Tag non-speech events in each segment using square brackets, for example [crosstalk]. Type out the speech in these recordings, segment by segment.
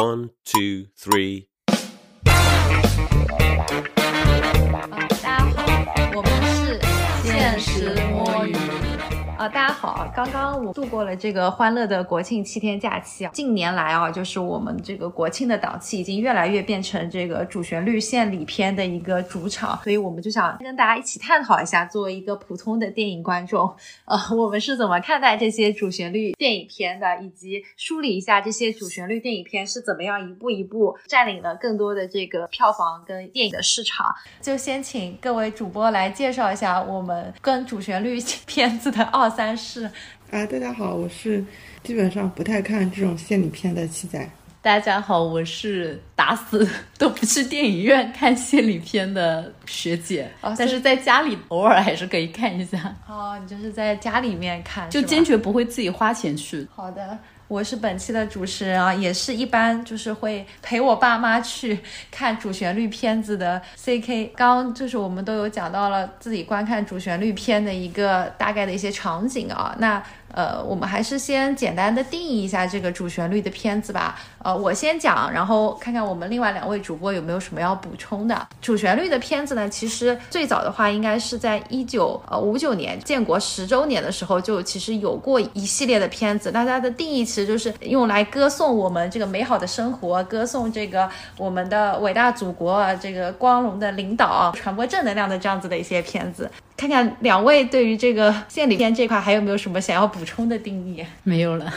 One, two, three. 大家好，我们是现实摸鱼。 啊，大家好！刚刚我度过了这个欢乐的国庆七天假期啊。近年来啊，就是我们这个国庆的档期已经越来越变成这个主旋律献礼片的一个主场，所以我们就想跟大家一起探讨一下，作为一个普通的电影观众，呃，我们是怎么看待这些主旋律电影片的，以及梳理一下这些主旋律电影片是怎么样一步一步占领了更多的这个票房跟电影的市场。就先请各位主播来介绍一下我们跟主旋律 [laughs] 片子的二。三世，啊，大家好，我是基本上不太看这种献礼片的七仔。大家好，我是打死 [laughs] 都不去电影院看献礼片的学姐，但是在家里偶尔还是可以看一下。哦，你就是在家里面看，就坚决不会自己花钱去。好的。我是本期的主持人啊，也是一般就是会陪我爸妈去看主旋律片子的 C K。刚刚就是我们都有讲到了自己观看主旋律片的一个大概的一些场景啊，那。呃，我们还是先简单的定义一下这个主旋律的片子吧。呃，我先讲，然后看看我们另外两位主播有没有什么要补充的。主旋律的片子呢，其实最早的话应该是在一九呃五九年建国十周年的时候就其实有过一系列的片子。那它的定义其实就是用来歌颂我们这个美好的生活，歌颂这个我们的伟大祖国，这个光荣的领导，传播正能量的这样子的一些片子。看看两位对于这个献礼片这块还有没有什么想要补充的定义？[laughs] 没有了，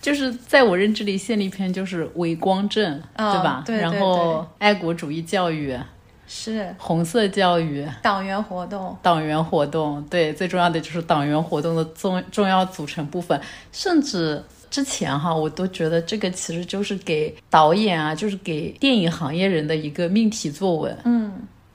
就是在我认知里，献礼片就是伪光正，对吧？对，然后爱国主义教育是红色教育，党员活动，党员活动，对，最重要的就是党员活动的重重要组成部分。甚至之前哈，我都觉得这个其实就是给导演啊，就是给电影行业人的一个命题作文。嗯。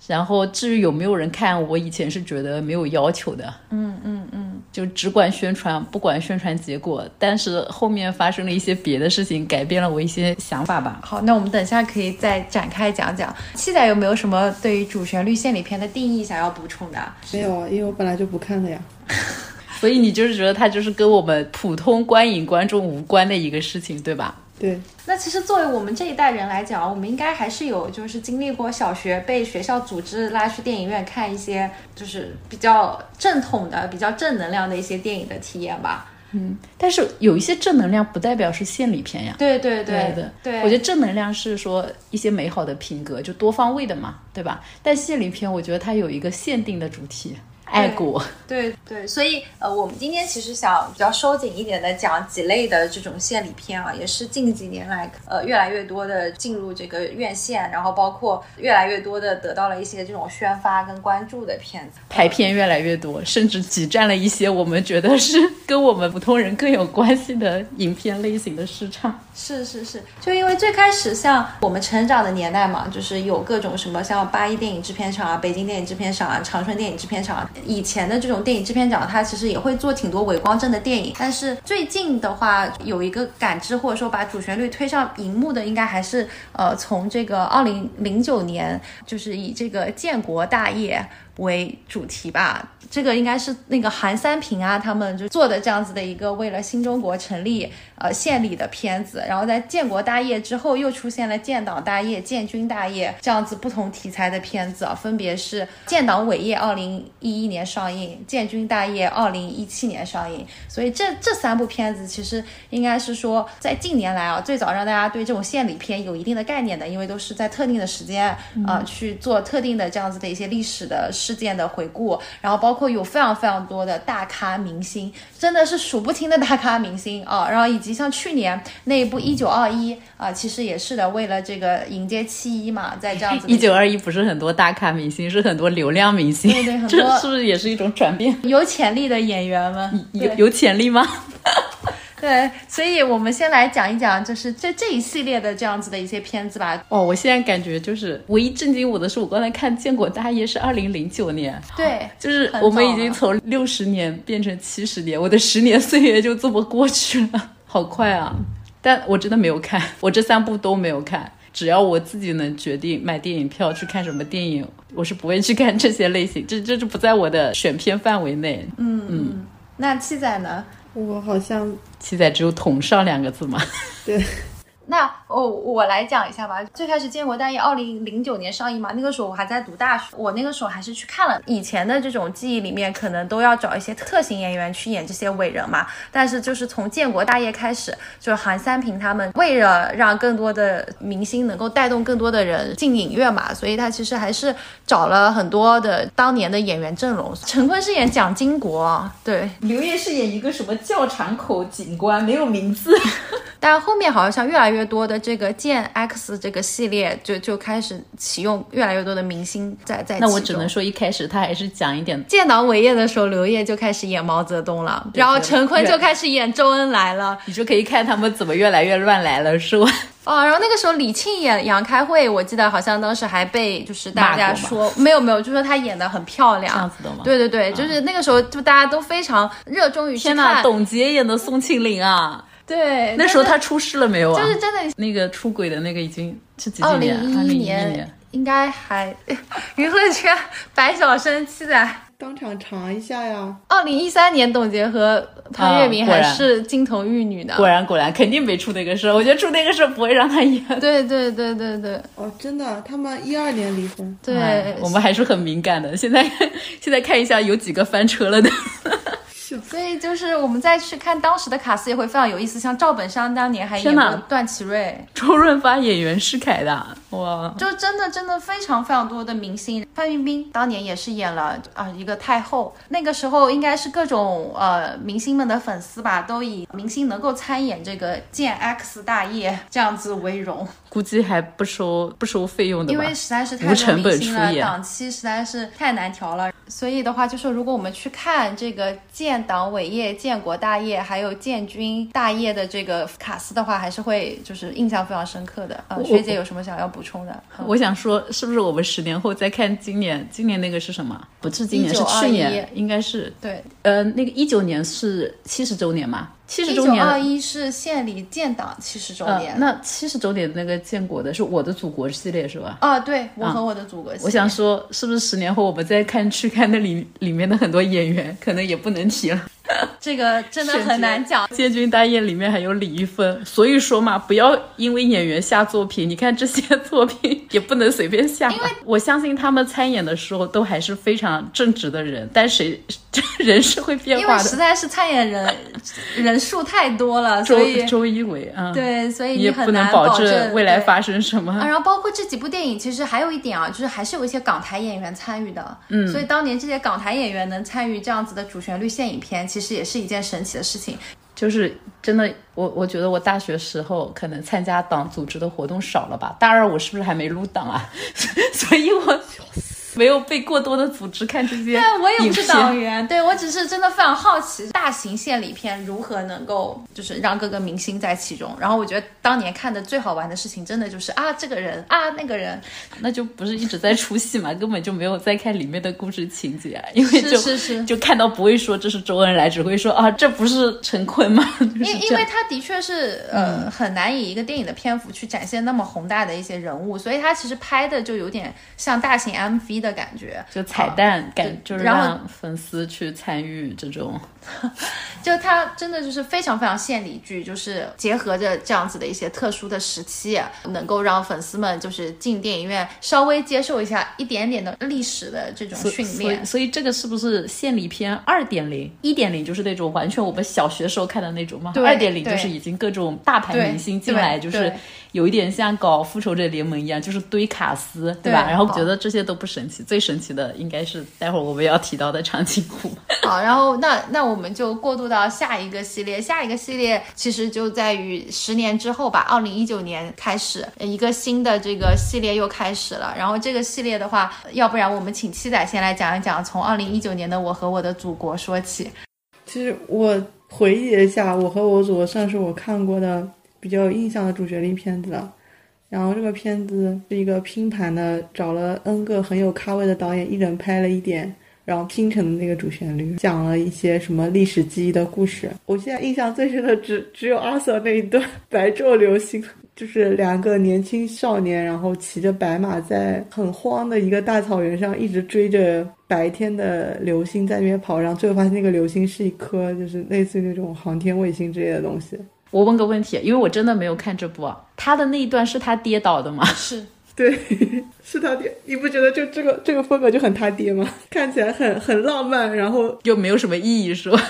然后至于有没有人看，我以前是觉得没有要求的，嗯嗯嗯，就只管宣传，不管宣传结果。但是后面发生了一些别的事情，改变了我一些想法吧。好，那我们等下可以再展开讲讲。七仔有没有什么对于主旋律献礼片的定义想要补充的？没有啊，因为我本来就不看的呀。[laughs] 所以你就是觉得它就是跟我们普通观影观众无关的一个事情，对吧？对，那其实作为我们这一代人来讲，我们应该还是有就是经历过小学被学校组织拉去电影院看一些就是比较正统的、比较正能量的一些电影的体验吧。嗯，但是有一些正能量不代表是献礼片呀。对对对的，对，我觉得正能量是说一些美好的品格，就多方位的嘛，对吧？但献礼片，我觉得它有一个限定的主题。爱国，对对，所以呃，我们今天其实想比较收紧一点的讲几类的这种献礼片啊，也是近几年来呃越来越多的进入这个院线，然后包括越来越多的得到了一些这种宣发跟关注的片子，排片越来越多，甚至挤占了一些我们觉得是跟我们普通人更有关系的影片类型的市场。是是是，就因为最开始像我们成长的年代嘛，就是有各种什么像八一电影制片厂啊、北京电影制片厂啊、长春电影制片厂啊。以前的这种电影制片厂，它其实也会做挺多伪光正的电影。但是最近的话，有一个感知或者说把主旋律推上荧幕的，应该还是呃从这个二零零九年，就是以这个建国大业为主题吧。这个应该是那个韩三平啊，他们就做的这样子的一个为了新中国成立呃献礼的片子。然后在建国大业之后，又出现了建党大业、建军大业这样子不同题材的片子啊，分别是建党伟业二零一一年上映，建军大业二零一七年上映。所以这这三部片子其实应该是说在近年来啊，最早让大家对这种献礼片有一定的概念的，因为都是在特定的时间啊去做特定的这样子的一些历史的事件的回顾，然后包。括有非常非常多的大咖明星，真的是数不清的大咖明星啊！然后以及像去年那一部《一九二一》啊，其实也是的，为了这个迎接七一嘛，在这样子。[laughs] 一九二一不是很多大咖明星，是很多流量明星。对对，很 [laughs] 多是不是也是一种转变？[laughs] 有潜力的演员们，有有潜力吗？对，所以我们先来讲一讲，就是这这一系列的这样子的一些片子吧。哦，我现在感觉就是唯一震惊我的是，我刚才看《建国大业》是二零零九年，对，就是我们已经从六十年变成七十年，我的十年岁月就这么过去了，好快啊！但我真的没有看，我这三部都没有看。只要我自己能决定买电影票去看什么电影，我是不会去看这些类型，这这就不在我的选片范围内。嗯嗯，那七仔呢？我好像。七仔只有“统上”两个字嘛？对，那哦，我来讲一下吧。最开始《建国大业》二零零九年上映嘛，那个时候我还在读大学，我那个时候还是去看了。以前的这种记忆里面，可能都要找一些特型演员去演这些伟人嘛。但是就是从《建国大业》开始，就是韩三平他们为了让更多的明星能够带动更多的人进影院嘛，所以他其实还是找了很多的当年的演员阵容。陈坤饰演蒋经国，对，刘烨饰演一个什么教场口警官，没有名字。[laughs] 但后面好像越来越多的这个剑 X 这个系列就就开始启用越来越多的明星在在。那我只能说一开始他还是讲一点建党伟业的时候，刘烨就开始演毛泽东了，然后陈坤就开始演周恩来了。你就可以看他们怎么越来越乱来了，是吧？[laughs] 哦，然后那个时候李沁演杨开慧，我记得好像当时还被就是大家说没有没有，就说她演的很漂亮，这样子的吗？对对对，就是那个时候就大家都非常热衷于天呐，董洁演的宋庆龄啊！对，那时候他出事了没有啊？就是真的，那个出轨的那个已经是几几年？二零一一年，应该还 [laughs] 娱乐圈百晓生气的当场查一下呀。二零一三年，董洁和潘粤明还是金童玉女呢。果然果然，肯定没出那个事。我觉得出那个事不会让他演。[laughs] 对对对对对。哦，真的，他们一二年离婚。对，我们还是很敏感的。现在 [laughs] 现在看一下有几个翻车了的。所以就是我们再去看当时的卡司也会非常有意思，像赵本山当年还演过段祺瑞，周润发演袁世凯的，哇，就真的真的非常非常多的明星。范冰冰当年也是演了啊一个太后，那个时候应该是各种呃明星们的粉丝吧，都以明星能够参演这个建 X 大业这样子为荣。估计还不收不收费用的因为实在是太多明星了，档期实在是太难调了。所以的话，就是如果我们去看这个建党伟业、建国大业，还有建军大业的这个卡斯的话，还是会就是印象非常深刻的。啊，学姐有什么想要补充的？我想说，是不是我们十年后再看今年？今年那个是什么？不是今年，是去年，应该是对。呃，那个一九年是七十周年嘛？七十周年，二一是县里建党七十周年。那七十周年那个建国的是我的祖国系列是吧？啊，对，我和我的祖国系列。我想说，是不是十年后我们再看去看那里里面的很多演员，可能也不能提了。[laughs] 这个真的很难讲。建军大业里面还有李易峰，所以说嘛，不要因为演员下作品，你看这些作品也不能随便下。因为我相信他们参演的时候都还是非常正直的人，但谁 [laughs] 人是会变化的。因为实在是参演人人数太多了，所以周一围啊，对，所以也不能保证未来发生什么。然后包括这几部电影，其实还有一点啊，就是还是有一些港台演员参与的。嗯，所以当年这些港台演员能参与这样子的主旋律线影片，其其实也是一件神。神奇的事情，就是真的，我我觉得我大学时候可能参加党组织的活动少了吧。大二我是不是还没入党啊？[laughs] 所以我。没有被过多的组织看这些，对我也不是党员，对我只是真的非常好奇大型献礼片如何能够就是让各个明星在其中。然后我觉得当年看的最好玩的事情，真的就是啊这个人啊那个人，那就不是一直在出戏嘛，根本就没有在看里面的故事情节，因为就就看到不会说这是周恩来，只会说啊这不是陈坤吗？[laughs] 因因为他的确是呃很难以一个电影的篇幅去展现那么宏大的一些人物，所以他其实拍的就有点像大型 MV 的。的感觉就彩蛋感，就是让粉丝去参与这种，[laughs] 就它真的就是非常非常献礼剧，就是结合着这样子的一些特殊的时期，能够让粉丝们就是进电影院稍微接受一下一点点的历史的这种训练。所以这个是不是献礼片二点零？一点零就是那种完全我们小学时候看的那种吗？二点零就是已经各种大牌明星进来，就是有一点像搞复仇者联盟一样，就是堆卡司，对吧？然后觉得这些都不神奇。最神奇的应该是待会儿我们要提到的长津湖。[laughs] 好，然后那那我们就过渡到下一个系列，下一个系列其实就在于十年之后吧，二零一九年开始一个新的这个系列又开始了。然后这个系列的话，要不然我们请七仔先来讲一讲，从二零一九年的《我和我的祖国》说起。其实我回忆一下，《我和我祖国》算是我看过的比较有印象的主旋律片子了。然后这个片子是一个拼盘的，找了 N 个很有咖位的导演，一人拍了一点，然后拼成的那个主旋律，讲了一些什么历史记忆的故事。我现在印象最深的只只有阿 Sir 那一段白昼流星，就是两个年轻少年，然后骑着白马在很荒的一个大草原上，一直追着白天的流星在那边跑，然后最后发现那个流星是一颗就是类似于那种航天卫星之类的东西。我问个问题，因为我真的没有看这部啊，他的那一段是他跌倒的吗？[laughs] 是对，[laughs] 是他爹，你不觉得就这个这 [laughs] 个风格就很他爹吗？看起来很很浪漫，然后又没有什么意义，是吧？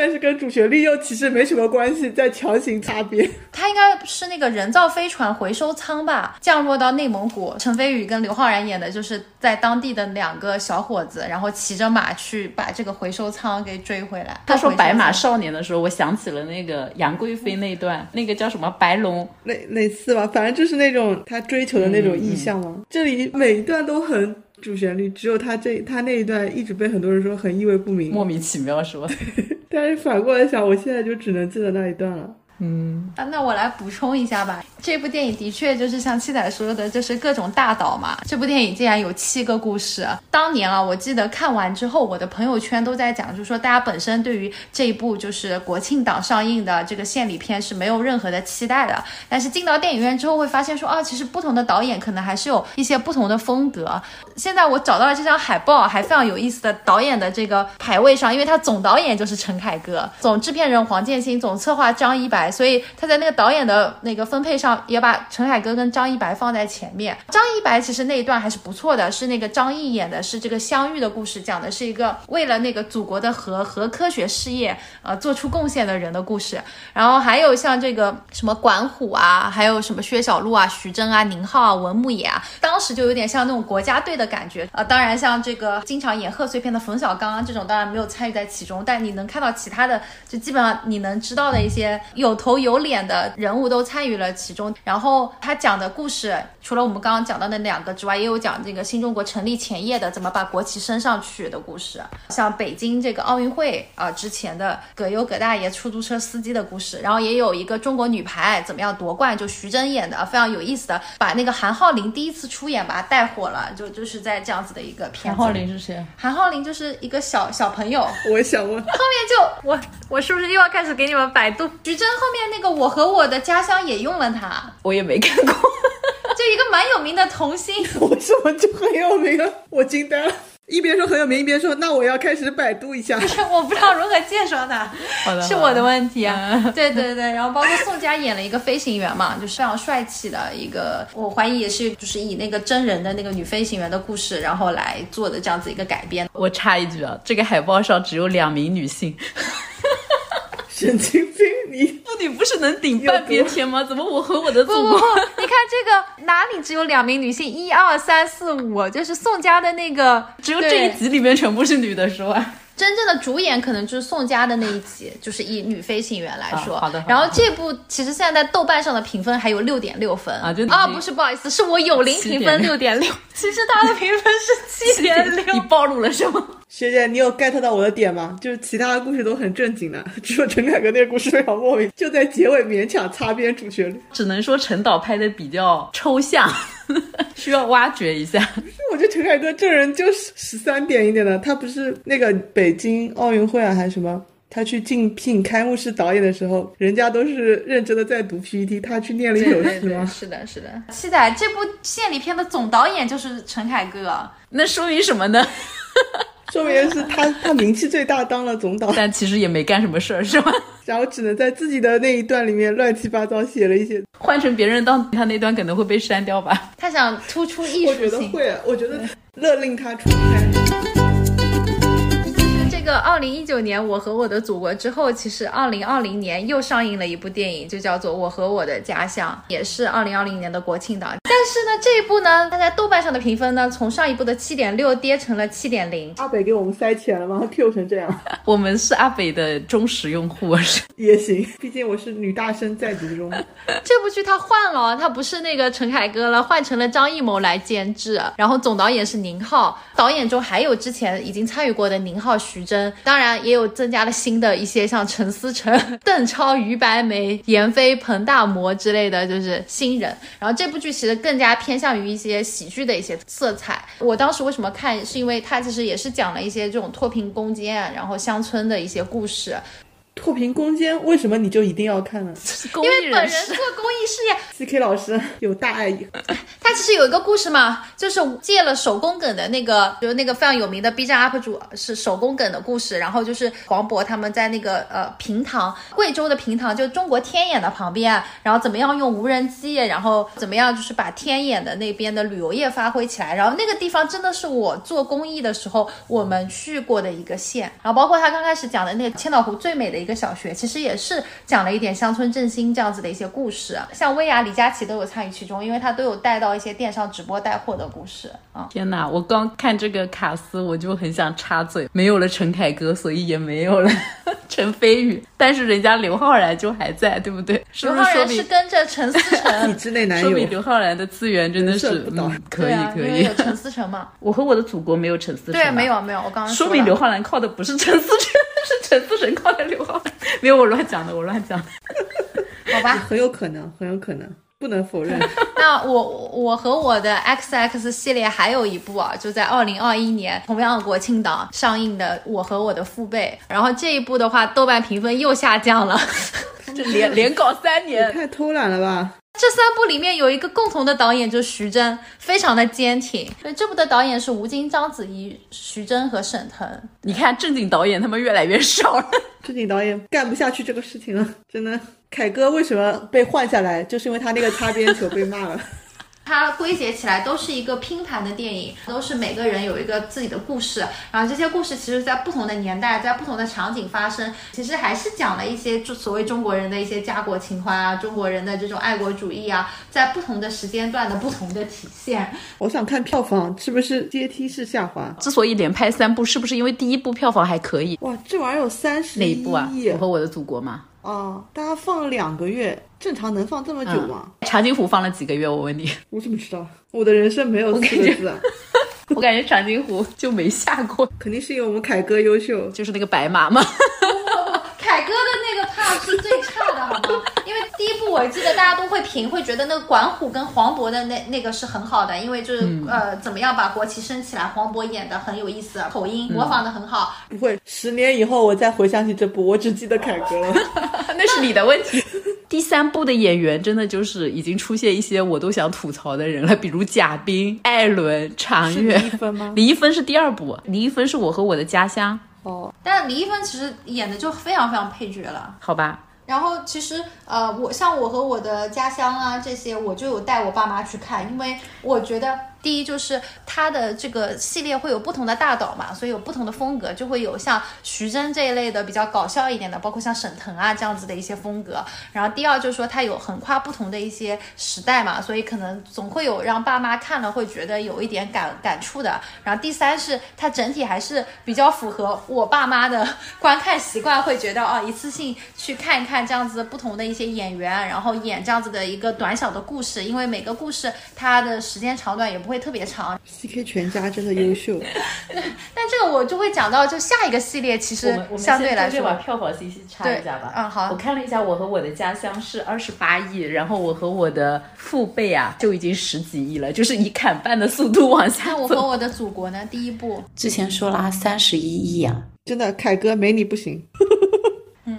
但是跟主旋律又其实没什么关系，在强行擦边。[laughs] 它应该是那个人造飞船回收舱吧，降落到内蒙古。陈飞宇跟刘昊然演的就是在当地的两个小伙子，然后骑着马去把这个回收舱给追回来。他说《白马少年》的时候，我想起了那个杨贵妃那段，那个叫什么白龙，类类似吧，反正就是那种他追求的那种意象嘛。这里每一段都很主旋律，只有他这他那一段一直被很多人说很意味不明。莫名其妙，是吧？[laughs] 但是反过来想，我现在就只能记得那一段了。嗯啊，那我来补充一下吧。这部电影的确就是像七仔说的，就是各种大导嘛。这部电影竟然有七个故事。当年啊，我记得看完之后，我的朋友圈都在讲，就是说大家本身对于这一部就是国庆档上映的这个献礼片是没有任何的期待的。但是进到电影院之后，会发现说啊，其实不同的导演可能还是有一些不同的风格。现在我找到了这张海报，还非常有意思的导演的这个排位上，因为他总导演就是陈凯歌，总制片人黄建新，总策划张一白，所以他在那个导演的那个分配上也把陈凯歌跟张一白放在前面。张一白其实那一段还是不错的，是那个张译演的，是这个相遇的故事，讲的是一个为了那个祖国的核核科学事业呃做出贡献的人的故事。然后还有像这个什么管虎啊，还有什么薛晓路啊、徐峥啊、宁浩啊、文牧野啊，当时就有点像那种国家队的感觉啊、当然，像这个经常演贺岁片的冯小刚啊，这种当然没有参与在其中，但你能看到其他的，就基本上你能知道的一些有头有脸的人物都参与了其中。然后他讲的故事，除了我们刚刚讲到的那两个之外，也有讲这个新中国成立前夜的怎么把国旗升上去的故事，像北京这个奥运会啊、之前的葛优葛大爷出租车司机的故事，然后也有一个中国女排怎么样夺冠，就徐峥演的非常有意思的，把那个韩浩林第一次出演把他带火了，就就是在这样子的一个片子。韩浩林是谁？韩浩林就是一个小小朋友，我想问，后面就我我是不是又要开始给你们百度？徐峥后面那个我和我的家乡也用了它，我也没看过。[laughs] [laughs] 就一个蛮有名的童星。为什么就很有名啊？我惊呆了。一边说很有名，一边说那我要开始百度一下。不 [laughs] 是我不知道如何介绍他，好的，是我的问题啊。对对对，然后包括宋佳演了一个飞行员嘛，就是非常帅气的一个，我怀疑也是就是以那个真人的那个女飞行员的故事，然后来做的这样子一个改编。我插一句啊，这个海报上只有两名女性，神经病！你妇女不是能顶半边天吗？怎么我和我的祖国不不不，[laughs] 你看这个哪里只有两名女性？一二三四五，就是宋佳的那个，只有这一集里面全部是女的是吧？真正的主演可能就是宋佳的那一集，就是以女飞行员来说。啊好的好的然后这部其实现在在豆瓣上的评分还有六点六分啊就啊，不是不好意思，是我有零评分六点六，[laughs] 其实它的评分是七点六。[laughs] 你暴露了是吗？学姐，你有 get 到我的点吗？就是其他的故事都很正经的，[laughs] 只有陈凯歌那个故事非常莫名，就在结尾勉强擦边主旋律。只能说陈导拍的比较抽象，[laughs] 需要挖掘一下。我觉得陈凯歌这人就是十三点一点的，他不是那个北京奥运会啊还是什么？他去竞聘开幕式导演的时候，人家都是认真的在读 PPT，他去念了一首诗吗？是的，是的。七仔这部献礼片的总导演就是陈凯歌，那说明什么呢？说明是他他名气最大，当了总导，但其实也没干什么事儿，是吧？[laughs] 然后只能在自己的那一段里面乱七八糟写了一些。[laughs] 换成别人当他那段可能会被删掉吧。他想突出艺我术性。我觉得会，我觉得勒令他出拍。这个二零一九年《我和我的祖国》之后，其实二零二零年又上映了一部电影，就叫做《我和我的家乡》，也是二零二零年的国庆档。但是呢，这一部呢，它在豆瓣上的评分呢，从上一部的七点六跌成了七点零。阿北给我们塞钱了吗？[laughs] Q 成这样 [laughs] 我们是阿北的忠实用户，是 [laughs] 也行，毕竟我是女大生在读中。这部剧他换了，他不是那个陈凯歌了，换成了张艺谋来监制，然后总导演是宁浩，导演中还有之前已经参与过的宁浩、徐真，当然也有增加了新的一些像陈思诚、[laughs] 邓超、于白眉、闫飞、彭大魔之类的，就是新人。然后这部剧其实更加偏向于一些喜剧的一些色彩。我当时为什么看，是因为它其实也是讲了一些这种脱贫攻坚，然后乡村的一些故事。脱贫攻坚，为什么你就一定要看呢因为本人做。公益事业？[laughs] CK 老师有大爱，他其实有一个故事嘛，就是借了手工梗的那个，就是那个非常有名的 B 站 UP 主是手工梗的故事，然后就是黄渤他们在那个呃平塘，贵州的平塘，就中国天眼的旁边，然后怎么样用无人机，然后怎么样就是把天眼的那边的旅游业发挥起来，然后那个地方真的是我做公益的时候我们去过的一个县，然后包括他刚开始讲的那个千岛湖最美的一个小学，其实也是讲了一点乡村振兴这样子的一些故事，像薇娅、李佳琦都有参与其中，因为他都有带到一些电商直播带货的故事啊。天哪！我刚看这个卡斯，我就很想插嘴，没有了陈凯歌，所以也没有了 [laughs] 陈飞宇，但是人家刘昊然就还在，对不对？刘昊然是跟着陈思体诚，[laughs] 制内男说明，刘昊然的资源真的是可以啊，可以因为有。陈思诚嘛。[laughs] 我和我的祖国没有陈思诚，对，没。有没有，我刚刚说了明刘昊然靠的不是陈思诚，是陈思诚靠的刘昊然。没有，我乱讲的，我乱讲的。好吧。很有可能，很有可能，不能否认。[laughs] 那我我和我的 X X 系列还有一部啊，就在二零二一年同样国庆档上映的《我和我的父辈》，然后这一部的话，豆瓣评分又下降了。这连连搞三也年，太偷懒了吧！这三部里面有一个共同的导演，就是徐峥，非常的坚挺。所以这部的导演是吴京、章子怡、徐峥和沈腾。你看正经导演他们越来越少了。[laughs] 正经导演干不下去这个事情了，真的。凯哥为什么被换下来？就是因为他那个擦边球被骂了。它归结起来都是一个拼盘的电影，都是每个人有一个自己的故事，然后这些故事其实在不同的年代，在不同的场景发生，其实还是讲了一些就所谓中国人的一些家国情怀啊，中国人的这种爱国主义啊，在不同的时间段的不同的体现。我想看票房是不是阶梯式下滑？之所以连拍三部，是不是因为第一部票房还可以？哇，这玩意儿有三十哪一部啊？亿我和我的祖国吗？哦，大家放了两个月，正常能放这么久吗？长津湖放了几个月？我问你，[laughs] 我怎么知道？我的人生没有四个字啊，[laughs] 我感觉长津湖就没下过，肯定是因为我们凯哥优秀。就是那个白马嘛。[laughs] 凯哥的那个 part 是最差的，好吗？因为第一部我记得大家都会评，会觉得那个管虎跟黄渤的那那个是很好的，因为就是、呃怎么样把国旗升起来，黄渤演的很有意思，口音模仿的很好。不会，十年以后我再回想起这部，我只记得凯哥了。那是你的问题。[laughs] 第三部的演员真的就是已经出现一些我都想吐槽的人了，比如贾冰、艾伦、常是远李易。峰吗？[laughs] 李易峰是第二部，李易峰是我和我的家乡，哦，但李易峰其实演的就非常非常配角了。好吧？然后其实呃，我像我和我的家乡啊这些，我就有带我爸妈去看，因为我觉得第一就是它的这个系列会有不同的大导嘛，所以有不同的风格，就会有像徐峥这一类的比较搞笑一点的，包括像沈腾啊这样子的一些风格。然后第二就是说它有横跨不同的一些时代嘛，所以可能总会有让爸妈看了会觉得有一点感感触的。然后第三是它整体还是比较符合我爸妈的观看习惯，会觉得哦一次性去看一看这样子不同的一些演员，然后演这样子的一个短小的故事，因为每个故事它的时间长短也不会特别长。CK 全家真的优秀，[laughs] 但这个我就会讲到，就下一个系列其实相对来说，把票房信息查一下吧嗯好我看了一下，我和我的家乡是二十八亿，然后我和我的父辈啊就已经十几亿了，就是以砍半的速度往下那我和。我的祖国呢，第一部之前说了，三十一亿啊，真的凯哥没你不行。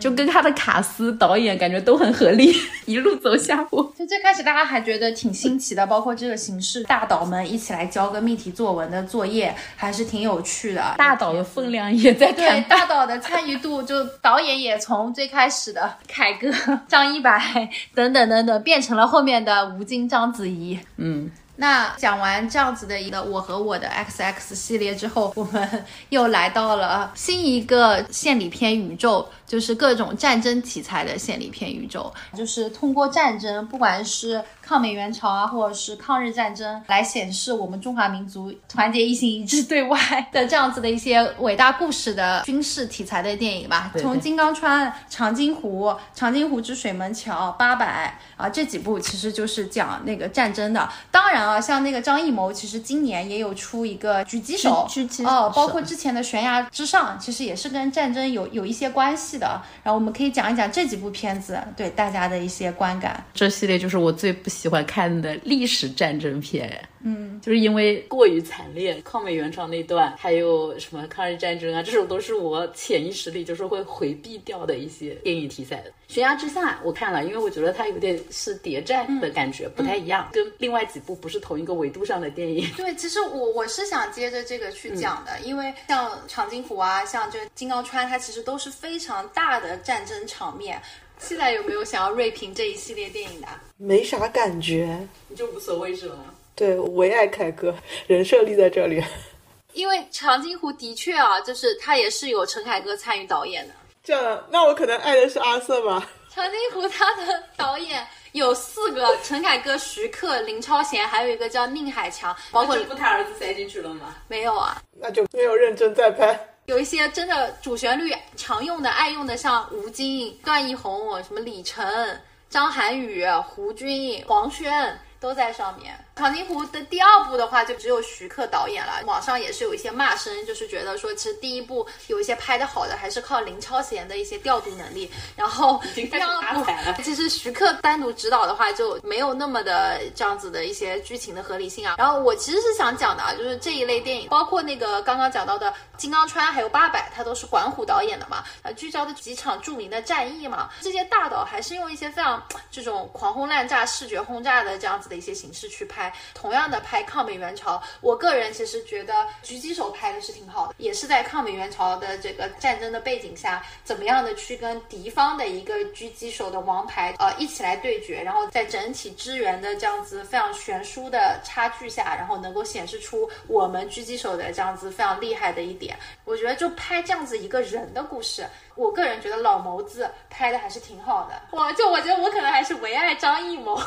就跟他的卡司导演感觉都很合力，一路走下坡。就最开始大家还觉得挺新奇的，包括这个形式，大导们一起来交个命题作文的作业，还是挺有趣的。大导的分量也在对大导的参与度，就导演也从最开始的凯哥、张一白等等等等，变成了后面的吴京、章子怡。嗯，那讲完这样子的一个我和我的 XX 系列之后，我们又来到了新一个献礼片宇宙，就是各种战争题材的献礼片宇宙，就是通过战争，不管是抗美援朝啊，或者是抗日战争，来显示我们中华民族团结一心一致对外的这样子的一些伟大故事的军事题材的电影吧。从金刚川、长津湖、长津湖之水门桥、八佰啊这几部，其实就是讲那个战争的。当然啊，像那个张艺谋，其实今年也有出一个狙击手，狙狙击哦，包括之前的悬崖之上，其实也是跟战争有有一些关系的。然后我们可以讲一讲这几部片子对大家的一些观感。这系列就是我最不喜喜欢看的历史战争片。嗯，就是因为过于惨烈，抗美援朝那段，还有什么抗日战争啊，这种都是我潜意识里就是会回避掉的一些电影题材的。悬崖之下我看了，因为我觉得它有点是谍战的感觉，不太一样，跟另外几部不是同一个维度上的电影。[laughs] 对，其实我我是想接着这个去讲的，因为像长津湖啊，像这个金刚川，它其实都是非常大的战争场面。现在有没有想要锐评这一系列电影的？没啥感觉。你就无所谓是吗？对，唯爱凯歌，人设立在这里。[laughs] 因为长津湖的确啊，就是他也是有陈凯歌参与导演的。这样，那我可能爱的是阿瑟吧。长津湖他的导演有四个：陈凯歌、徐克、林超贤，还有一个叫宁海强，包括这不他儿子塞进去了吗？没有啊，那就没有认真在拍。有一些真的主旋律常用的、爱用的，像吴京、段奕宏、什么李晨、张涵予、胡军、黄轩都在上面。长津湖的第二部的话，就只有徐克导演了。网上也是有一些骂声，就是觉得说，其实第一部有一些拍的好的，还是靠林超贤的一些调度能力。然后第二部，其实徐克单独指导的话，就没有那么的这样子的一些剧情的合理性啊。然后我其实是想讲的啊，就是这一类电影，包括那个刚刚讲到的《金刚川》还有《八佰》，它都是管虎导演的嘛，呃，聚焦的几场著名的战役嘛。这些大导还是用一些非常这种狂轰滥炸、视觉轰炸的这样子的一些形式去拍。同样的拍抗美援朝，我个人其实觉得狙击手拍的是挺好的，也是在抗美援朝的这个战争的背景下，怎么样的去跟敌方的一个狙击手的王牌呃一起来对决，然后在整体支援的这样子非常悬殊的差距下，然后能够显示出我们狙击手的这样子非常厉害的一点。我觉得就拍这样子一个人的故事。我个人觉得老谋子拍的还是挺好的，我就我觉得我可能还是唯爱张艺谋，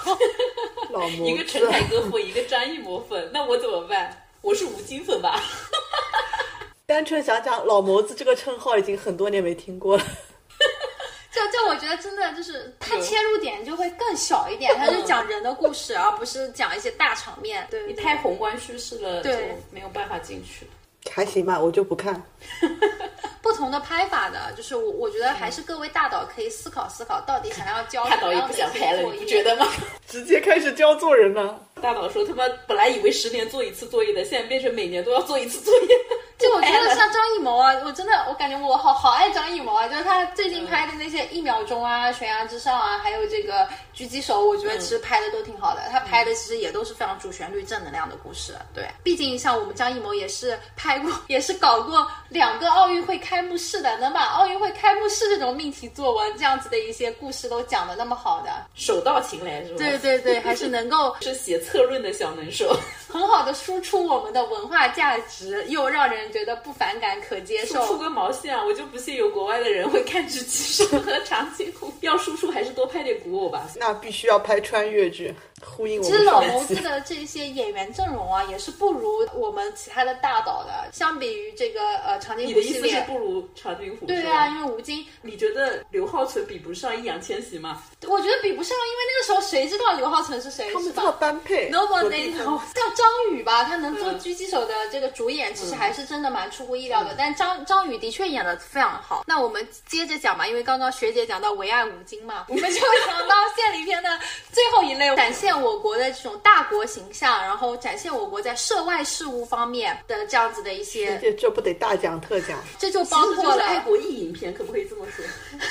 老谋子一个陈凯歌粉，一个张艺谋粉，那我怎么办？我是吴京粉吧？[laughs] 单纯想讲老谋子这个称号已经很多年没听过了。就就我觉得真的就是它切入点就会更小一点，它是讲人的故事，而不是讲一些大场面。对，你太宏观叙事了，就对没有办法进去。还行吧，我就不看。[laughs] 不同的拍法的，就是我我觉得还是各位大导可以思考思考，到底想要教 [laughs] 大导也不想拍了，你不觉得吗？[laughs] 直接开始教做人了。大导说他妈本来以为十年做一次作业的，现在变成每年都要做一次作业。就我觉得像张艺谋啊，我真的我感觉我好好爱张艺谋啊，就是他最近拍的那些一秒钟啊、悬崖之上啊，还有这个狙击手，我觉得其实拍的都挺好的。他拍的其实也都是非常主旋律、正能量的故事。对，毕竟像我们张艺谋也是拍过，也是搞过两个奥运会开幕式的，能把奥运会开幕式这种命题作文这样子的一些故事都讲的那么好的，手到擒来是吧？对对对，还是能够是写策论的小能手，很好的输出我们的文化价值，又让人觉得不反感、可接受。输出个毛线啊！我就不信有国外的人会看《直击手》和《长颈鹿》。[laughs] 要输出还是多拍点古偶吧。那必须要拍穿越剧，呼应我其实老。谋子的这些演员阵容啊，也是不如我们其他的大导的。相比于这个呃长津你的意思是湖系列，不如长津湖？对啊，因为吴京，你觉得刘浩存比不上易烊千玺吗？我觉得比不上，因为那个时候谁知道刘浩存是谁他们这么？般配 No one 我 they 第一次 know。像张宇吧，他能做嗯狙击手的这个主演，其实还是真的蛮出乎意料的。但张张宇的确演的非常好。那我们接着讲吧，因为刚刚学姐讲到唯爱吴京嘛，我们就讲到献礼片的最后一类，展现我国的这种大国形象，然后展现我国在涉外事务方面的这样子的一些，这这不得大讲特讲？[laughs] 这就包括了，爱国意影片，可不可以这么说？[laughs]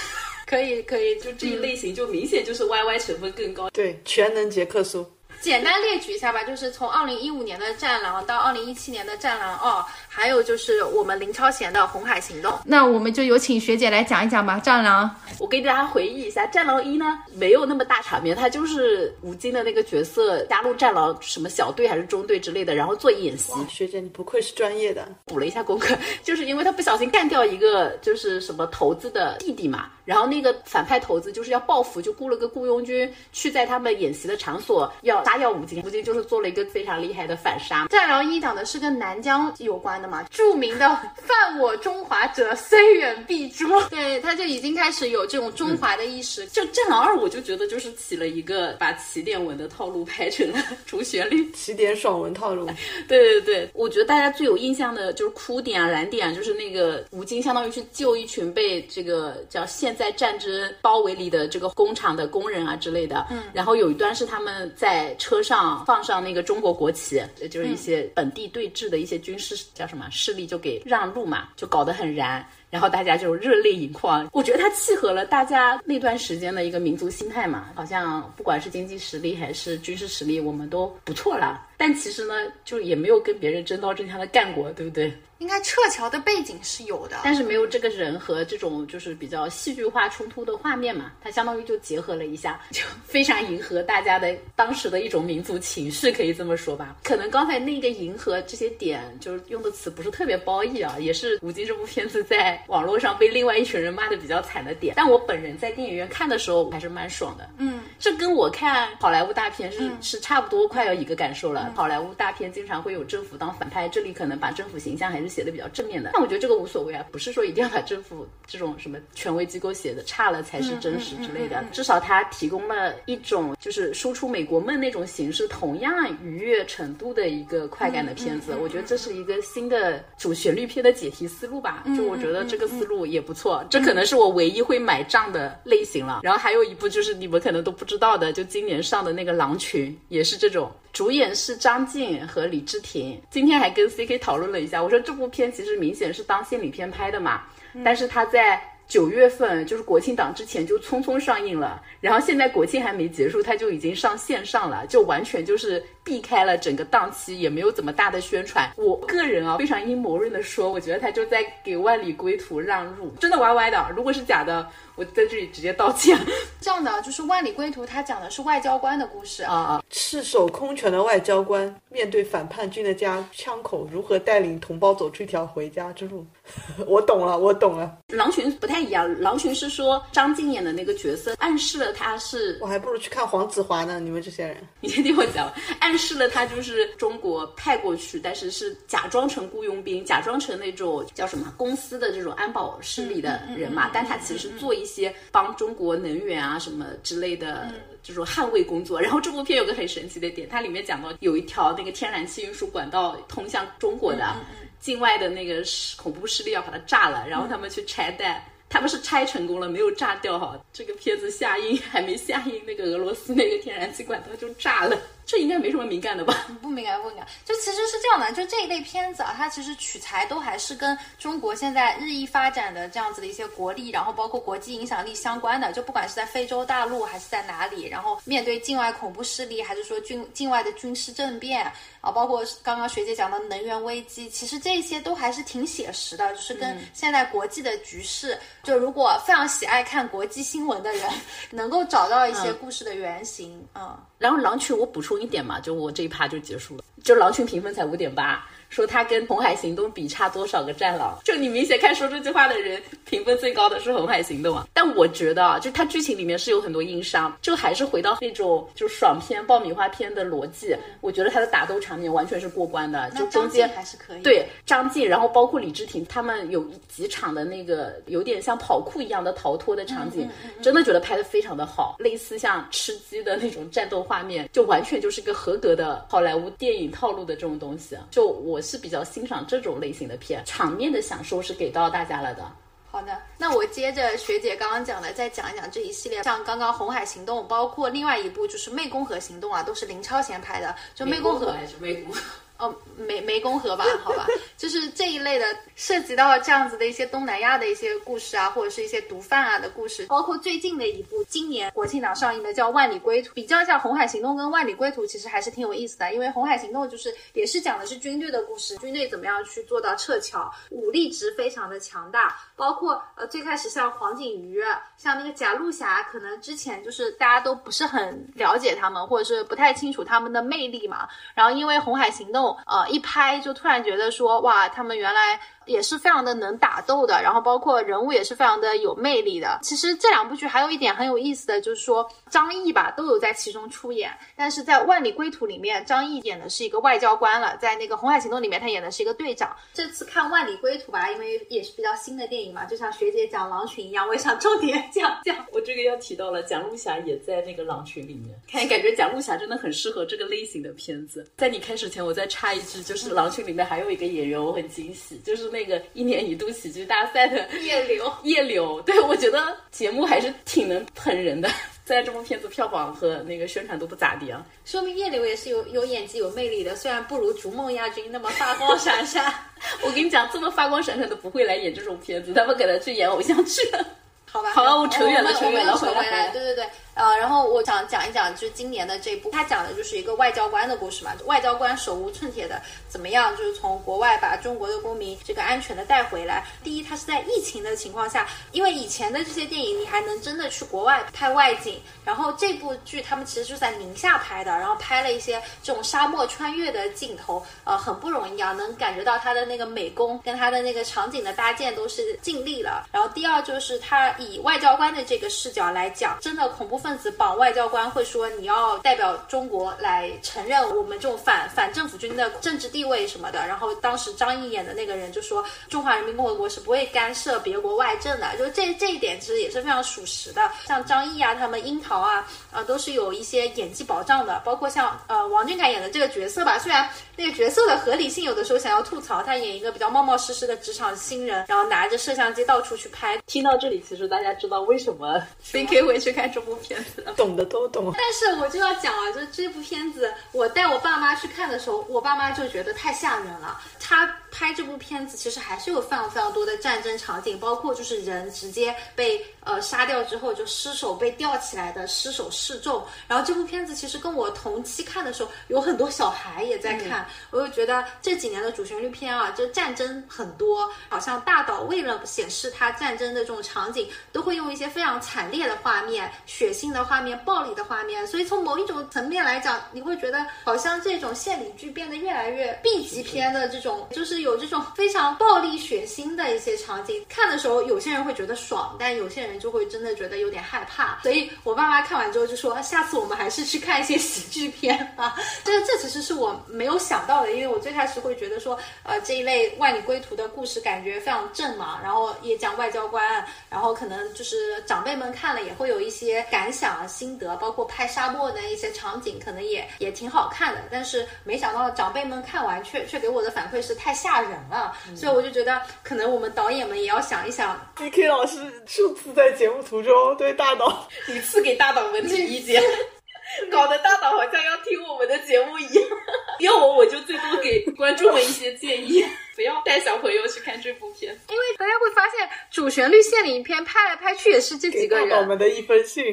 可以可以，就这一类型，就明显就是 YY 成分更高。对，全能杰克苏。简单列举一下吧，就是从二零一五年的《战狼》到二零一七年的《战狼二》，还有就是我们林超贤的《红海行动》。那我们就有请学姐来讲一讲吧，《战狼》。我给大家回忆一下，《战狼一》呢没有那么大场面，它就是吴京的那个角色加入战狼什么小队还是中队之类的，然后做演习，学姐，你不愧是专业的。补了一下功课，就是因为他不小心干掉一个就是什么投资的弟弟嘛，然后那个反派头子就是要报复，就雇了个雇佣军去在他们演习的场所要杀杀掉吴京，吴京就是做了一个非常厉害的反杀。战狼一讲的是跟南疆有关的嘛，著名的犯我中华者，虽远必诛。[laughs] 对，他就已经开始有这种中华的意识。[laughs] 就战狼二，我就觉得就是起了一个把起点文的套路拍成了主旋律。[laughs] 起点爽文套路，对对对，我觉得大家最有印象的就是哭点啊、燃点啊，就是那个吴京相当于去救一群被这个叫现在战争包围里的这个工厂的工人啊之类的。嗯，然后有一段是他们在车上放上那个中国国旗，就是一些本地对峙的一些军事叫什么势力就给让路嘛，就搞得很燃。然后大家就热泪盈眶，我觉得它契合了大家那段时间的一个民族心态嘛，好像不管是经济实力还是军事实力，我们都不错了。但其实呢，就也没有跟别人真刀真枪的干过，对不对？应该撤侨的背景是有的，但是没有这个人和这种就是比较戏剧化冲突的画面嘛，它相当于就结合了一下，[laughs] 就非常迎合大家的当时的一种民族情绪，可以这么说吧。可能刚才那个迎合这些点，就是用的词不是特别褒义啊，也是吴京这部片子在网络上被另外一群人骂的比较惨的点。但我本人在电影院看的时候还是蛮爽的，嗯，这跟我看好莱坞大片是、是差不多快要一个感受了。好莱坞大片经常会有政府当反派，这里可能把政府形象还是写的比较正面的。但我觉得这个无所谓啊，不是说一定要把政府这种什么权威机构写的差了才是真实之类的。至少它提供了一种就是输出美国梦那种形式同样愉悦程度的一个快感的片子。我觉得这是一个新的主旋律片的解题思路吧。就我觉得这个思路也不错，这可能是我唯一会买账的类型了。然后还有一部就是你们可能都不知道的，就今年上的那个《狼群》也是这种。主演是张晋和李治廷，今天还跟 C K 讨论了一下，我说这部片其实明显是当心理片拍的嘛，但是他在九月份就是国庆档之前就匆匆上映了，然后现在国庆还没结束，它就已经上线上了，就完全就是避开了整个档期，也没有怎么大的宣传。我个人啊非常阴谋论的说，我觉得他就在给万里归途让路，真的歪歪的。如果是假的，我在这里直接道歉。这样的就是《万里归途》，它讲的是外交官的故事啊啊，赤手空拳的外交官面对反叛军的家枪口，如何带领同胞走出一条回家之路？[laughs] 我懂了，我懂了。狼群不太一样，狼群是说张晋演的那个角色暗示了他是我还不如去看黄子华呢。你们这些人，[laughs] 你先听我讲，暗示了他就是中国派过去，但是是假装成雇佣兵，假装成那种叫什么公司的这种安保势力的人嘛，但他其实做一些帮中国能源啊什么之类的这种捍卫工作。然后这部片有个很神奇的点，它里面讲到有一条那个天然气运输管道通向中国的，境外的那个势恐怖势力要把它炸了，然后他们去拆弹。他们是拆成功了，没有炸掉哈。这个片子下映还没下映，那个俄罗斯那个天然气管道就炸了。这应该没什么敏感的吧？不敏感，不敏感。就其实是这样的，就这一类片子啊，它其实取材都还是跟中国现在日益发展的这样子的一些国力，然后包括国际影响力相关的。就不管是在非洲大陆还是在哪里，然后面对境外恐怖势力，还是说军境外的军事政变啊，包括刚刚学姐讲的能源危机，其实这些都还是挺写实的，就是跟现在国际的局势，就如果非常喜爱看国际新闻的人，[laughs] 能够找到一些故事的原型啊。然后狼群我补充一点嘛，就我这一趴就结束了。就狼群评分才五点八，说他跟红海行动比差多少个战狼？就你明显看说这句话的人评分最高的是红海行动啊。但我觉得啊，就它剧情里面是有很多硬伤，就还是回到那种就爽片、爆米花片的逻辑。我觉得它的打斗场面完全是过关的，就中间还是可以。对张晋，然后包括李治廷，他们有几场的那个有点像跑酷一样的逃脱的场景，真的觉得拍的非常的好，类似像吃鸡的那种战斗画面，就完全就是一个合格的好莱坞电影套路的这种东西。就我是比较欣赏这种类型的片，场面的享受是给到大家了的。好的，那我接着学姐刚刚讲的，再讲一讲这一系列，像刚刚《红海行动》，包括另外一部就是《湄公河行动》啊，都是林超贤拍的，就湄公河还是湄公？哦，湄湄公河吧，好吧，就是这一类的涉及到这样子的一些东南亚的一些故事啊，或者是一些毒贩啊的故事，包括最近的一部今年国庆档上映的叫《万里归途》，比较一下《红海行动》跟《万里归途》，其实还是挺有意思的，因为《红海行动》就是也是讲的是军队的故事，军队怎么样去做到撤侨，武力值非常的强大，包括呃最开始像黄景瑜，像那个贾璐霞，可能之前就是大家都不是很了解他们，或者是不太清楚他们的魅力嘛，然后因为《红海行动》。呃一拍就突然觉得说哇，他们原来。也是非常的能打斗的，然后包括人物也是非常的有魅力的。其实这两部剧还有一点很有意思的就是说，张译吧都有在其中出演，但是在《万里归途》里面，张译演的是一个外交官了，在那个《红海行动》里面，他演的是一个队长。这次看《万里归途》吧，因为也是比较新的电影嘛，就像学姐讲狼群一样，我也想重点讲讲。[laughs] 我这个要提到了，蒋璐霞也在那个狼群里面，看感觉蒋璐霞真的很适合这个类型的片子。在你开始前，我再插一句，就是 [laughs] 狼群里面还有一个演员，我很惊喜，就是那个一年一。度喜剧大赛的叶柳，叶柳，[laughs] 对我觉得节目还是挺能捧人的。[laughs] 虽然这部片子票房和那个宣传都不咋地啊，说明叶柳也是有有演技、有魅力的。虽然不如逐梦亚军那么发光闪闪，[laughs] 我跟你讲，这么发光闪闪的不会来演这种片子，他们给他去演偶像剧了。好吧，好了，我扯远了，扯远了，回来，对对对。呃，然后我想讲一讲，就是今年的这部，它讲的就是一个外交官的故事嘛。外交官手无寸铁的，怎么样，就是从国外把中国的公民这个安全的带回来。第一，它是在疫情的情况下，因为以前的这些电影，你还能真的去国外拍外景。然后这部剧他们其实就在宁夏拍的，然后拍了一些这种沙漠穿越的镜头，呃，很不容易啊，能感觉到它的那个美工跟它的那个场景的搭建都是尽力了。然后第二就是它以外交官的这个视角来讲，真的恐怖分子绑外交官会说你要代表中国来承认我们这种反反政府军的政治地位什么的。然后当时张译演的那个人就说中华人民共和国是不会干涉别国外政的，就这这一点其实也是非常属实的。像张译啊，他们樱桃啊，啊都是有一些演技保障的。包括像呃王俊凯演的这个角色吧，虽然那个角色的合理性有的时候想要吐槽，他演一个比较冒冒失失的职场新人，然后拿着摄像机到处去拍。听到这里，其实大家知道为什么 C K 会去看这部片子。懂的都懂。但是我就要讲啊，就这部片子，我带我爸妈去看的时候，我爸妈就觉得太吓人了。他拍这部片子其实还是有非常非常多的战争场景，包括就是人直接被呃杀掉之后就尸首被吊起来的尸首示众。然后这部片子其实跟我同期看的时候，有很多小孩也在看，我就觉得这几年的主旋律片啊，就战争很多，好像大岛为了显示他战争的这种场景，都会用一些非常惨烈的画面、血腥的画面、暴力的画面。所以从某一种层面来讲，你会觉得好像这种献礼剧变得越来越 B 级片的这种。就是有这种非常暴力血腥的一些场景，看的时候有些人会觉得爽，但有些人就会真的觉得有点害怕。所以我爸妈看完之后就说，下次我们还是去看一些喜剧片吧。[laughs] 这这其实是我没有想到的，因为我最开始会觉得说，呃，这一类万里归途的故事感觉非常正嘛，然后也讲外交官，然后可能就是长辈们看了也会有一些感想啊、心得，包括拍沙漠的一些场景，可能也也挺好看的。但是没想到长辈们看完却却给我的反馈是。太吓人了，所以我就觉得，可能我们导演们也要想一想。D K 老师数次在节目途中对大导屡次给大导们提意见，[laughs] 搞得大导好像要听我们的节目一样。[laughs] 要我，我就最多给观众们一些建议，不要带小朋友去看这部片。因为大家会发现，主旋律线里片拍来拍去也是这几个人。我们的一封信。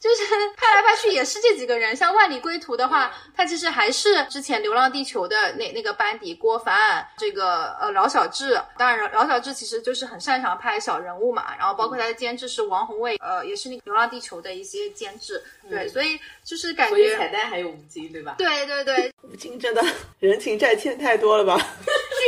就是拍来拍去也是这几个人，像《万里归途》的话，他其实还是之前《流浪地球》的那那个班底，郭帆，这个呃饶小志。当然，饶小志其实就是很擅长拍小人物嘛。然后包括他的监制是王宏卫，呃，也是那个《流浪地球》的一些监制。对，所以就是感觉。所以彩蛋还有吴京，对吧？对对对，吴京真的人情债欠太多了吧？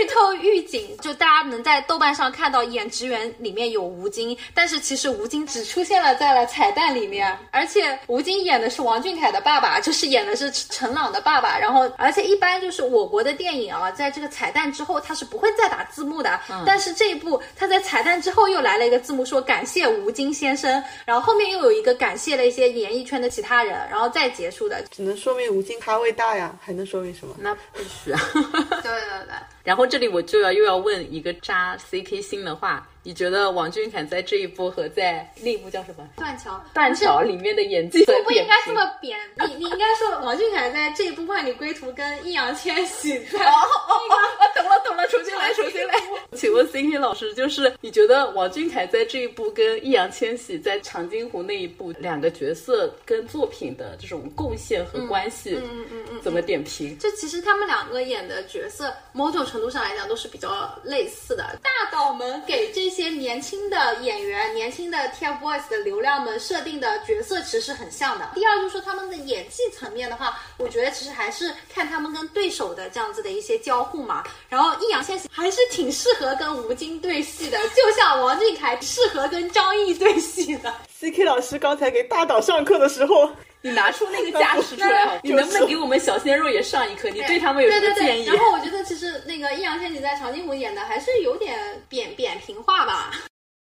剧透预警，就大家能在豆瓣上看到演职员里面有吴京，但是其实吴京只出现了在了彩蛋里面，而且吴京演的是王俊凯的爸爸，就是演的是陈朗的爸爸。然后，而且一般就是我国的电影啊，在这个彩蛋之后他是不会再打字幕的，但是这一部他在彩蛋之后又来了一个字幕，说感谢吴京先生，然后后面又有一个感谢了一些演艺圈的其他人，然后再结束的，只能说明吴京咖位大呀，还能说明什么？那必须啊！对对对。然后这里我就要又要问一个扎 CK 心的话。你觉得王俊凯在这一部和在另一部叫什么《断桥》断桥里面的演技不应该这么扁？你你应该说王俊凯在这一部《万里归途》跟易烊千玺在。哦哦哦！懂了懂了重新来，重新来。[laughs] 请问 CK 老师，就是你觉得王俊凯在这一部跟易烊千玺在长津湖那一部两个角色跟作品的这种贡献和关系，嗯嗯嗯，怎么点评？就其实他们两个演的角色，某种程度上来讲都是比较类似的。大导们给这一些年轻的演员、年轻的 TFBOYS 的流量们设定的角色其实是很像的。第二就是说他们的演技层面的话，我觉得其实还是看他们跟对手的这样子的一些交互嘛。然后易烊千玺还是挺适合跟吴京对戏的，就像王俊凯适合跟张译对戏的。CK 老师刚才给大导上课的时候，你拿出那个架势出来好，你能不能给我们小鲜肉也上一课？你对他们有什对对对，么建议？然后我觉得其实那个易烊千玺在长津湖演的还是有点扁扁平化吧。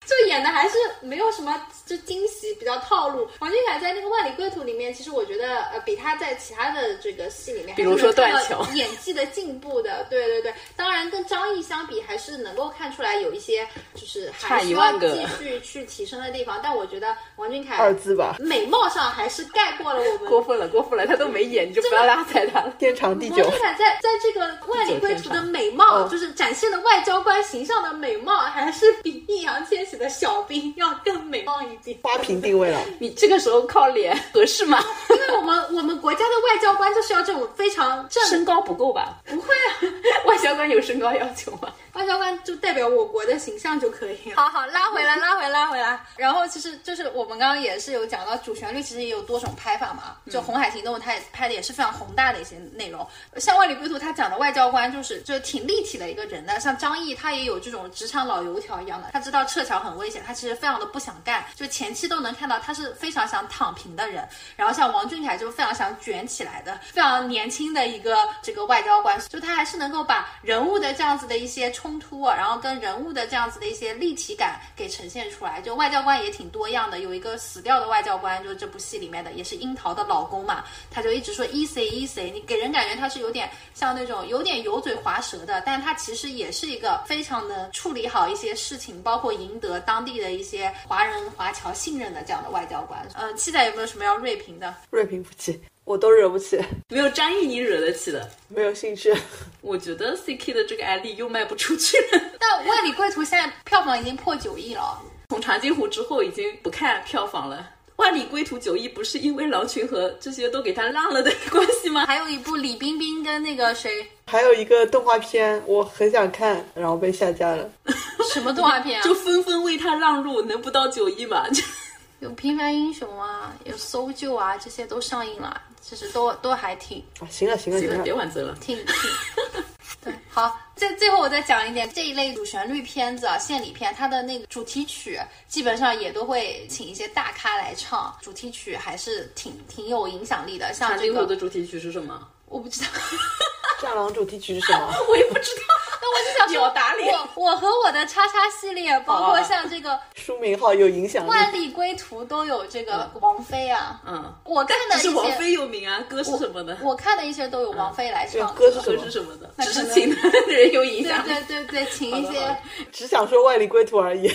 就演的还是没有什么就惊喜，比较套路。王俊凯在那个《万里归途》里面，其实我觉得呃比他在其他的这个戏里面，比如说断断桥演技的进步的。对对对，当然跟张译相比，还是能够看出来有一些就是还需要继续去提升的地方。但我觉得王俊凯二字吧，美貌上还是盖过了我们 [laughs] 过分了，过分了，他都没演，你就不要拉踩他了。天长地久王俊。凯在在这个《万里归途》的美貌，哦就是展现的外交官形象的美貌，还是比易烊千玺的小兵要更美貌一点。花瓶定位了，[laughs] 你这个时候靠脸合适吗？因为我们我们国家的外交官就是要这种非常正身高不够吧？不会啊，[laughs] 外交官有身高要求吗？外交官就代表我国的形象就可以了。好好，拉回来，拉回来，拉回来。然后其实就是我们刚刚也是有讲到主旋律，其实也有多种拍法嘛。就《红海行动》，它也拍的也是非常宏大的一些内容。像《万里归途》，它讲的外交官就是就挺立体的一个人的。像张译，他也有这种职场老油条一样的，他知道撤侨很危险，他其实非常的不想干，就前期都能看到他是非常想躺平的人。然后像王俊凯就非常想卷起来的，非常年轻的一个这个外交官，就他还是能够把人物的这样子的一些冲突啊，然后跟人物的这样子的一些立体感给呈现出来。就外交官也挺多样的，有一个死掉的外交官，就是这部戏里面的，也是樱桃的老公嘛，他就一直说 easy easy，你给人感觉他是有点像那种有点油嘴滑舌的，但他其实也是一个非常的处理好一些事情，包括赢得当地的一些华人华侨信任的这样的外交官。嗯，七仔有没有什么要锐评的？锐评不起，我都惹不起，没有张译你惹得起的。没有兴趣。[laughs] 我觉得 CK 的这个 ID 又卖不出去了。[laughs] 但《万里归途》现在票房已经破九亿了。从长津湖之后已经不看票房了。万里归途九亿不是因为狼群和这些都给他让了的关系吗？还有一部李冰冰跟那个谁，还有一个动画片，我很想看，然后被下架了。[laughs] 什么动画片啊？就纷纷为他让路，能不到九亿吗？[laughs] 有《平凡英雄》啊，有《搜救》啊，这些都上映了，其实都都还挺啊，行了行了行了，别，挽尊了。挺挺。[laughs] 对，好，最最后我再讲一点，这一类主旋律片子啊，献礼片，它的那个主题曲基本上也都会请一些大咖来唱，主题曲还是挺挺有影响力的。像长津湖这个，的主题曲是什么？我不知道，[laughs] 战狼主题曲是什么？[laughs] 我也不知道。那我就想说秒打脸我我和我的叉叉系列，包括像这个书名号有影响《力。万里归途》都有这个王菲啊，嗯，我看的一些是王，菲有名啊，歌是什么的？我看的一些都有王菲来唱。歌是什么歌是？什么的？只是请的人有影响。对对对，请一些只想说万里归途而已。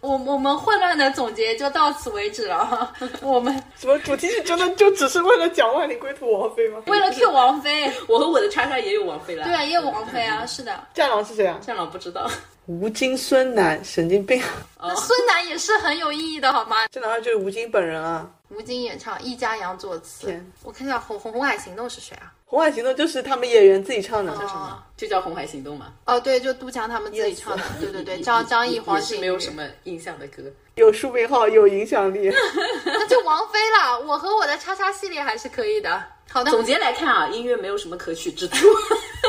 我我们混乱的总结就到此为止了。[laughs] 我们什么主题是真的就只是为了讲万里归途王菲吗？为了 Q 王菲，我和我的叉叉也有王菲啦。对啊，也有王菲啊，是的。战狼是谁啊？战狼不知道。吴京、孙楠，神经病。[laughs] 那孙楠也是很有意义的，好吗？这难道就是吴京本人啊？吴京演唱，易家扬作词。我看一下《红红红海行动》是谁啊？红海行动就是他们演员自己唱的。叫什么就叫《红海行动》嘛。哦，对，就杜江他们自己唱的。对对对，张张译、也黄景瑜是没有什么印象的歌。有书名号，有影响力。[laughs] 那就王菲啦。我和我的叉叉系列还是可以的。好的，总结来看啊，音乐没有什么可取之处。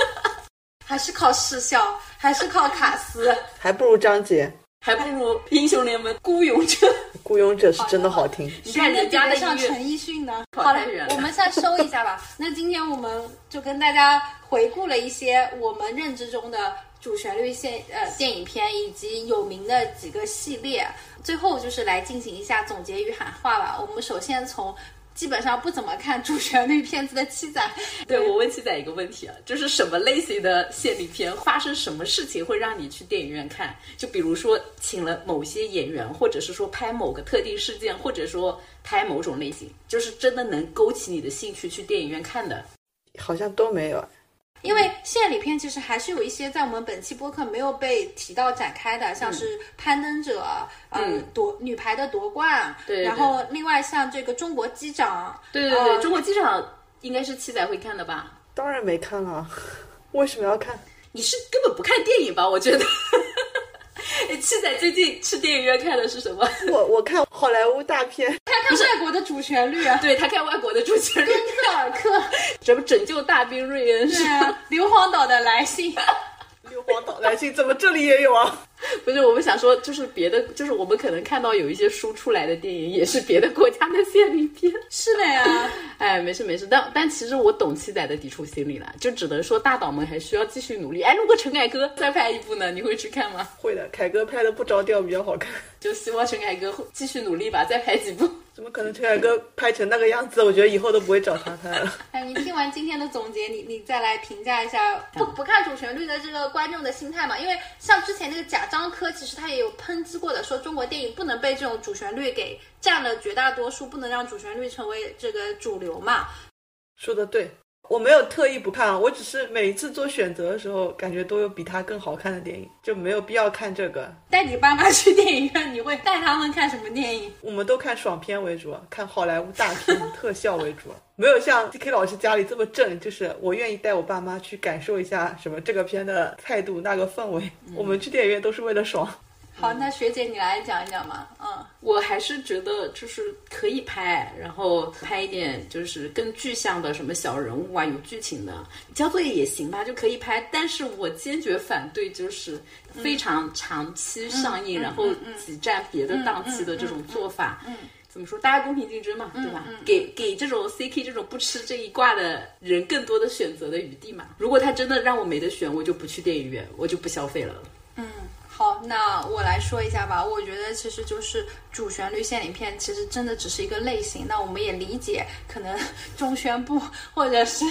[laughs] 还是靠视效，还是靠卡斯。还不如张杰。还不如英雄联盟孤勇者。[laughs] 孤勇者是真的好听。[laughs] 你看人家的音乐，上陈奕迅呢。好了太远，了我们再收一下吧。[laughs] 那今天我们就跟大家回顾了一些我们认知中的主旋律线呃电影片以及有名的几个系列。最后就是来进行一下总结与喊话吧。我们首先从。基本上不怎么看主旋律片子的七仔，对我问七仔一个问题啊，就是什么类型的献礼片发生什么事情会让你去电影院看？就比如说请了某些演员，或者是说拍某个特定事件，或者说拍某种类型，就是真的能勾起你的兴趣去电影院看的。好像都没有。因为献礼片其实还是有一些在我们本期播客没有被提到展开的，像是攀登者，呃，嗯夺女排的夺冠，对对然后另外像这个中国机长，对对对，呃中国机长应该是七仔会看的吧？当然没看了，为什么要看？你是根本不看电影吧？我觉得。哎七仔最近去电影院看的是什么？我我看好莱坞大片，他看外国的主旋律啊，对他看外国的主旋律，敦刻尔克，什么拯救大兵瑞恩是对啊，硫磺岛的来信，硫磺岛来信怎么这里也有啊？[laughs] 不是，我们想说，就是别的，就是我们可能看到有一些输出来的电影，也是别的国家的献礼片。是的呀，[laughs] 哎，没事没事，但但其实我懂七仔的抵触心理了，就只能说大导们还需要继续努力。哎，如果陈凯歌再拍一部呢，你会去看吗？会的，凯哥拍的不着调比较好看。就希望陈凯歌继续努力吧，再拍几部。[laughs] 怎么可能陈凯歌拍成那个样子？我觉得以后都不会找他拍了。哎，你听完今天的总结，你你再来评价一下不不看主旋律的这个观众的心态嘛？因为像之前那个贾樟柯，其实他也有抨击过的，说中国电影不能被这种主旋律给占了绝大多数，不能让主旋律成为这个主流嘛。说的对，我没有特意不看，我只是每一次做选择的时候，感觉都有比它更好看的电影，就没有必要看这个。带你爸妈去电影院，你会带他们看什么电影？我们都看爽片为主，看好莱坞大片特效为主，[laughs] 没有像 D K 老师家里这么正，就是我愿意带我爸妈去感受一下什么这个片的态度、那个氛围。我们去电影院都是为了爽。好，那学姐你来讲一讲嘛。嗯，我还是觉得就是可以拍，然后拍一点就是更具象的什么小人物啊，有剧情的，交作业也行吧，就可以拍。但是我坚决反对就是非常长期上映，然后挤占别的档期的这种做法。嗯。怎么说？大家公平竞争嘛，对吧？给给这种 CK 这种不吃这一挂的人更多的选择的余地嘛。如果他真的让我没得选，我就不去电影院，我就不消费了。好，那我来说一下吧。我觉得其实就是主旋律献礼片，其实真的只是一个类型。那我们也理解，可能中宣部或者是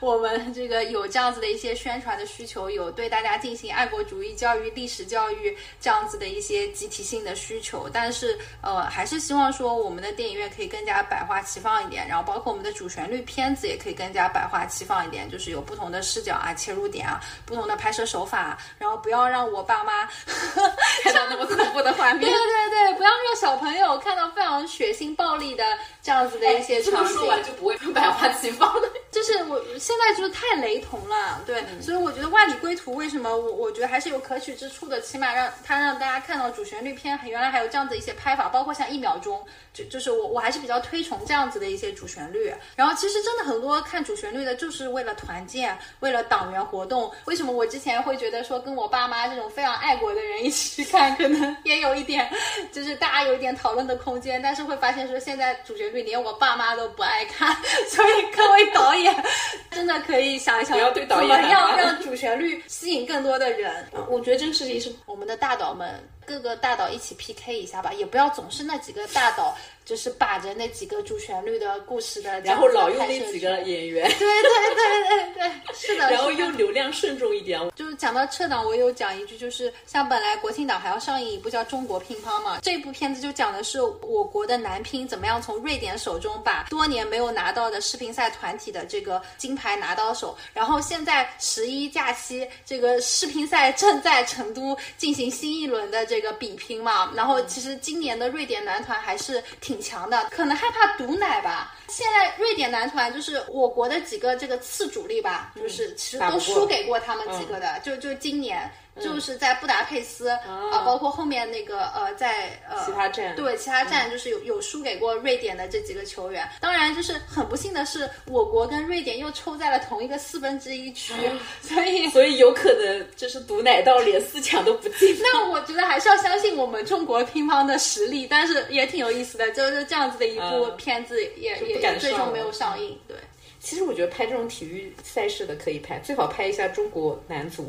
我们这个有这样子的一些宣传的需求，有对大家进行爱国主义教育、历史教育这样子的一些集体性的需求。但是呃，还是希望说我们的电影院可以更加百花齐放一点，然后包括我们的主旋律片子也可以更加百花齐放一点，就是有不同的视角啊、切入点啊、不同的拍摄手法，然后不要让我爸妈。[laughs] 看到那么恐怖的画面对，对对，不要让小朋友看到非常血腥暴力的这样子的一些场景。说完就不会百花齐放了。[laughs] 就是我现在就是太雷同了，对，所以我觉得《万里归途》为什么我我觉得还是有可取之处的，起码让它让大家看到主旋律片原来还有这样子一些拍法，包括像一秒钟，就就是我我还是比较推崇这样子的一些主旋律。然后其实真的很多看主旋律的，就是为了团建，为了党员活动。为什么我之前会觉得说跟我爸妈这种非常爱国的人一起去看，可能 [laughs] 也有一点，就是大家有一点讨论的空间，但是会发现说现在主旋律连我爸妈都不爱看，所以各位导演 [laughs] 真的可以想一想，不要对导演怎么样让主旋律吸引更多的人。我觉得这个事情是我们的大导们各个大岛一起 PK 一下吧，也不要总是那几个大岛就是把着那几个主旋律的故事的，[laughs] 然后老用那几个。演员，对对对对对，是的，[laughs] 然后用流量慎重一点。就是讲到撤档，我有讲一句，就是像本来国庆档还要上映一部叫《中国乒乓》嘛，这部片子就讲的是我国的男乒怎么样从瑞典手中把多年没有拿到的世乒赛团体的这个金牌拿到手。然后现在十一假期，这个世乒赛正在成都进行新一轮的这个比拼嘛。然后其实今年的瑞典男团还是挺强的，可能害怕毒奶吧。现在瑞典男团就是我国的几个这个次主力吧，就是其实都输给过他们几个的，就就今年。就是在布达佩斯啊、包括后面那个呃，在呃其他站对其他站就是有有输给过瑞典的这几个球员。当然，就是很不幸的是，我国跟瑞典又抽在了同一个四分之一区，所以所以有可能就是毒奶到连四强都不进。那我觉得还是要相信我们中国乒乓的实力，但是也挺有意思的，就是这样子的一部嗯片子也最终没有上映。对，其实我觉得拍这种体育赛事的可以拍，最好拍一下中国男足。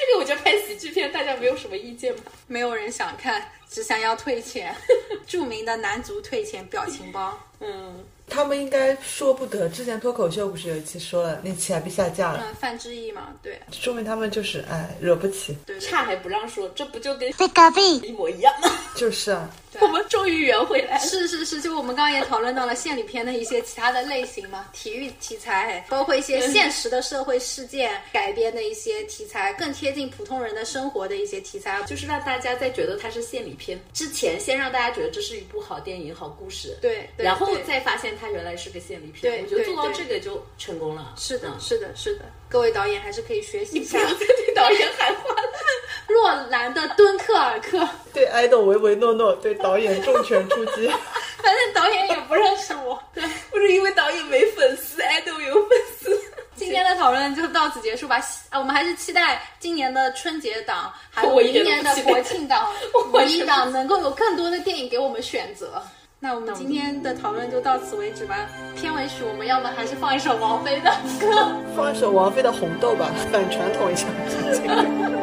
这个我觉得拍喜剧片大家没有什么意见吧？没有人想看，只想要退钱。[laughs] 著名的男足退钱表情包。嗯，他们应该说不得。之前脱口秀不是有一期说了，那期还被下架了，嗯，范志毅嘛，对说明他们就是哎惹不起。对对差还不让说，这不就跟被嘎贝，一模一样吗？就是啊，我们终于圆回来了。是是是，就我们刚刚也讨论到了献礼片的一些其他的类型嘛，体育题材，包括一些现实的社会事件改编的一些题材，更贴近普通人的生活的一些题材，就是让大家在觉得它是献礼片之前，先让大家觉得这是一部好电影、好故事，对对然后再发现它原来是个献礼片。对我觉得做到这个就成功了。是的，嗯是的，是的，各位导演还是可以学习一下不要再对导演喊话了。[laughs] 若兰的《敦刻尔克》，[laughs] 对爱豆唯唯诺诺，对导演重拳出击。[laughs] 反正导演也不认识我。对，不是因为导演没粉丝，爱豆有粉丝。今天的讨论就到此结束吧。啊，我们还是期待今年的春节档，还有我明年的国庆档、五一档能够有更多的电影给我们选择。那我们今天的讨论就到此为止吧。片尾曲我们要么还是放一首王菲的歌。放一首王菲的《红豆》吧，反传统一下。[laughs]